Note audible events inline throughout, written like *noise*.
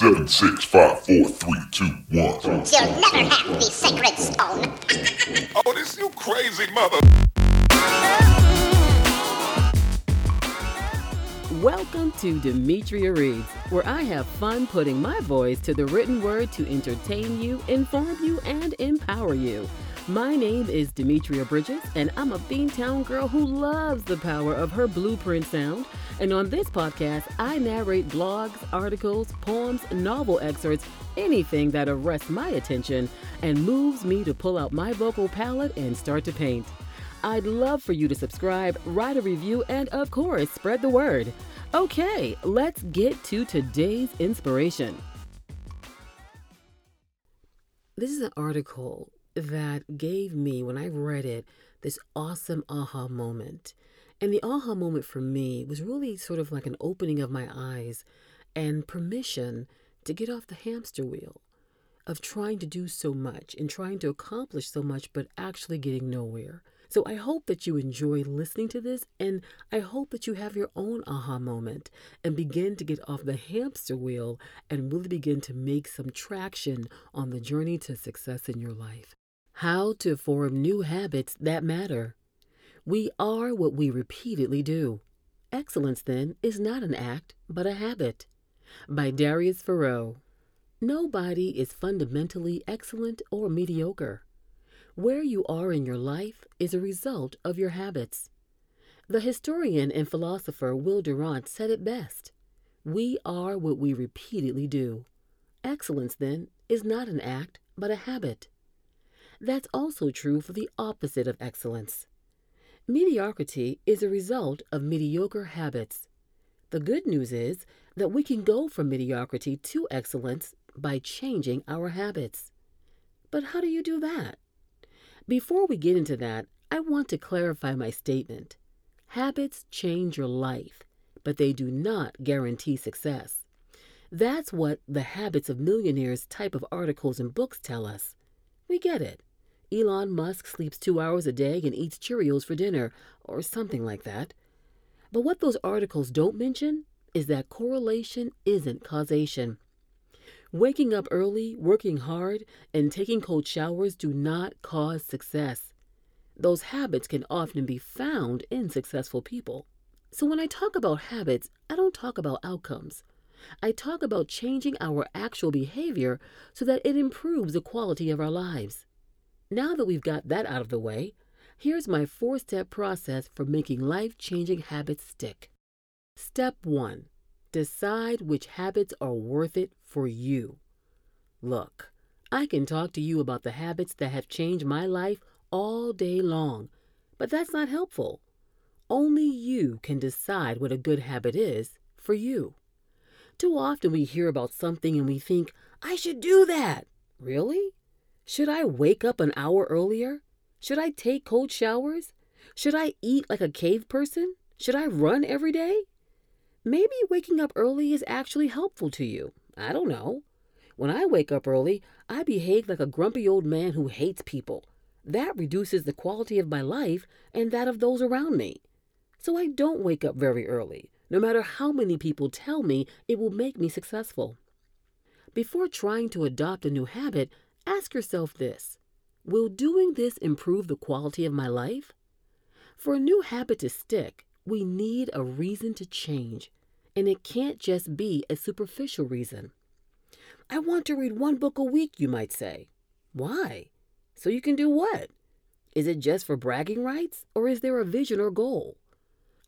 Seven, six, five, four, three, two, one. You'll never have the sacred stone. *laughs* Oh, this you crazy mother. Welcome to Demetria Reads, where I have fun putting my voice to the written word to entertain you, inform you, and empower you. My name is Demetria Bridges, and I'm a Beantown girl who loves the power of her blueprint sound. And on this podcast, I narrate blogs, articles, poems, novel excerpts, anything that arrests my attention and moves me to pull out my vocal palette and start to paint. I'd love for you to subscribe, write a review, and of course, spread the word. Okay, let's get to today's inspiration. This is an article that gave me, when I read it, this awesome aha moment. And the aha moment for me was really sort of like an opening of my eyes and permission to get off the hamster wheel of trying to do so much and trying to accomplish so much, but actually getting nowhere. So I hope that you enjoy listening to this and I hope that you have your own aha moment and begin to get off the hamster wheel and really begin to make some traction on the journey to success in your life. How to form new habits that matter. We are what we repeatedly do. Excellence, then, is not an act, but a habit. By Darius Foroux. Nobody is fundamentally excellent or mediocre. Where you are in your life is a result of your habits. The historian and philosopher Will Durant said it best We are what we repeatedly do. Excellence, then, is not an act, but a habit. That's also true for the opposite of excellence. Mediocrity is a result of mediocre habits. The good news is that we can go from mediocrity to excellence by changing our habits. But how do you do that? Before we get into that, I want to clarify my statement. Habits change your life, but they do not guarantee success. That's what the Habits of Millionaires type of articles and books tell us. We get it. Elon Musk sleeps two hours a day and eats Cheerios for dinner, or something like that. But what those articles don't mention is that correlation isn't causation. Waking up early, working hard, and taking cold showers do not cause success. Those habits can often be found in successful people. So when I talk about habits, I don't talk about outcomes. I talk about changing our actual behavior so that it improves the quality of our lives. Now that we've got that out of the way, here's my four step process for making life changing habits stick. Step one decide which habits are worth it for you. Look, I can talk to you about the habits that have changed my life all day long, but that's not helpful. Only you can decide what a good habit is for you. Too often we hear about something and we think, I should do that. Really? Should I wake up an hour earlier? Should I take cold showers? Should I eat like a cave person? Should I run every day? Maybe waking up early is actually helpful to you. I don't know. When I wake up early, I behave like a grumpy old man who hates people. That reduces the quality of my life and that of those around me. So I don't wake up very early, no matter how many people tell me it will make me successful. Before trying to adopt a new habit, Ask yourself this Will doing this improve the quality of my life? For a new habit to stick, we need a reason to change, and it can't just be a superficial reason. I want to read one book a week, you might say. Why? So you can do what? Is it just for bragging rights, or is there a vision or goal?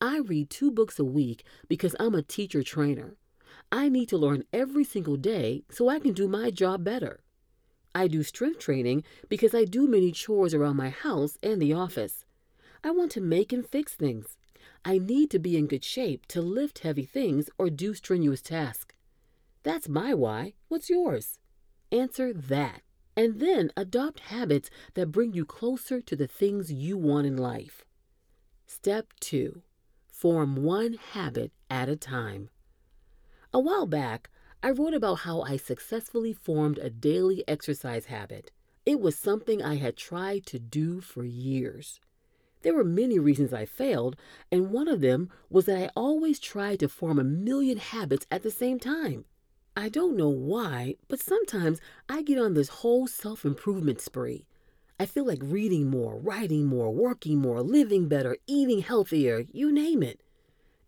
I read two books a week because I'm a teacher trainer. I need to learn every single day so I can do my job better. I do strength training because I do many chores around my house and the office. I want to make and fix things. I need to be in good shape to lift heavy things or do strenuous tasks. That's my why. What's yours? Answer that. And then adopt habits that bring you closer to the things you want in life. Step 2 Form one habit at a time. A while back, I wrote about how I successfully formed a daily exercise habit. It was something I had tried to do for years. There were many reasons I failed, and one of them was that I always tried to form a million habits at the same time. I don't know why, but sometimes I get on this whole self improvement spree. I feel like reading more, writing more, working more, living better, eating healthier, you name it.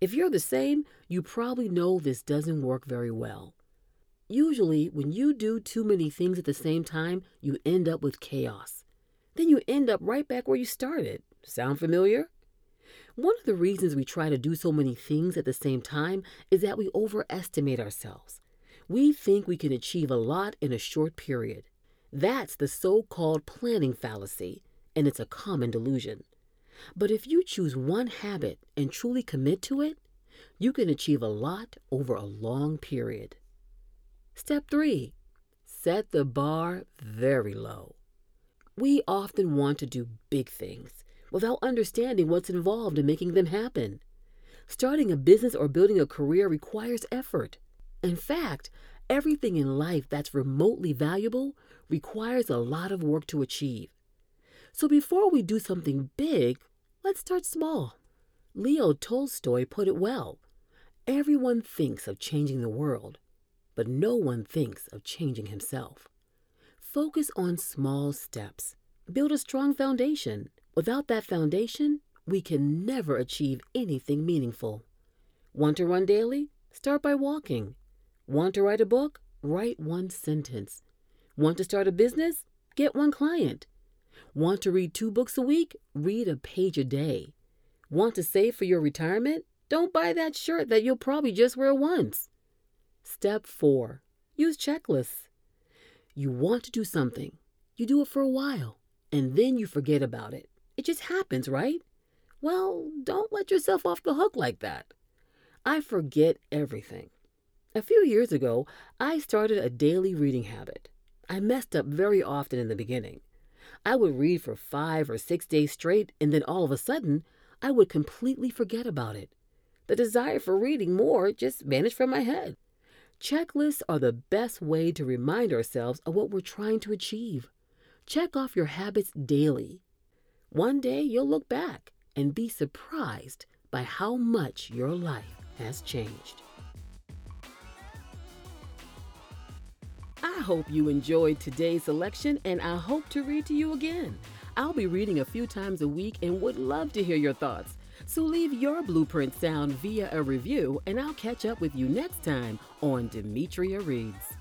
If you're the same, you probably know this doesn't work very well. Usually, when you do too many things at the same time, you end up with chaos. Then you end up right back where you started. Sound familiar? One of the reasons we try to do so many things at the same time is that we overestimate ourselves. We think we can achieve a lot in a short period. That's the so called planning fallacy, and it's a common delusion. But if you choose one habit and truly commit to it, you can achieve a lot over a long period. Step three, set the bar very low. We often want to do big things without understanding what's involved in making them happen. Starting a business or building a career requires effort. In fact, everything in life that's remotely valuable requires a lot of work to achieve. So before we do something big, let's start small. Leo Tolstoy put it well Everyone thinks of changing the world, but no one thinks of changing himself. Focus on small steps. Build a strong foundation. Without that foundation, we can never achieve anything meaningful. Want to run daily? Start by walking. Want to write a book? Write one sentence. Want to start a business? Get one client. Want to read two books a week? Read a page a day. Want to save for your retirement? Don't buy that shirt that you'll probably just wear once. Step four use checklists. You want to do something, you do it for a while, and then you forget about it. It just happens, right? Well, don't let yourself off the hook like that. I forget everything. A few years ago, I started a daily reading habit. I messed up very often in the beginning. I would read for five or six days straight, and then all of a sudden, I would completely forget about it. The desire for reading more just vanished from my head. Checklists are the best way to remind ourselves of what we're trying to achieve. Check off your habits daily. One day you'll look back and be surprised by how much your life has changed. I hope you enjoyed today's selection and I hope to read to you again. I'll be reading a few times a week and would love to hear your thoughts. So leave your blueprint sound via a review, and I'll catch up with you next time on Demetria Reads.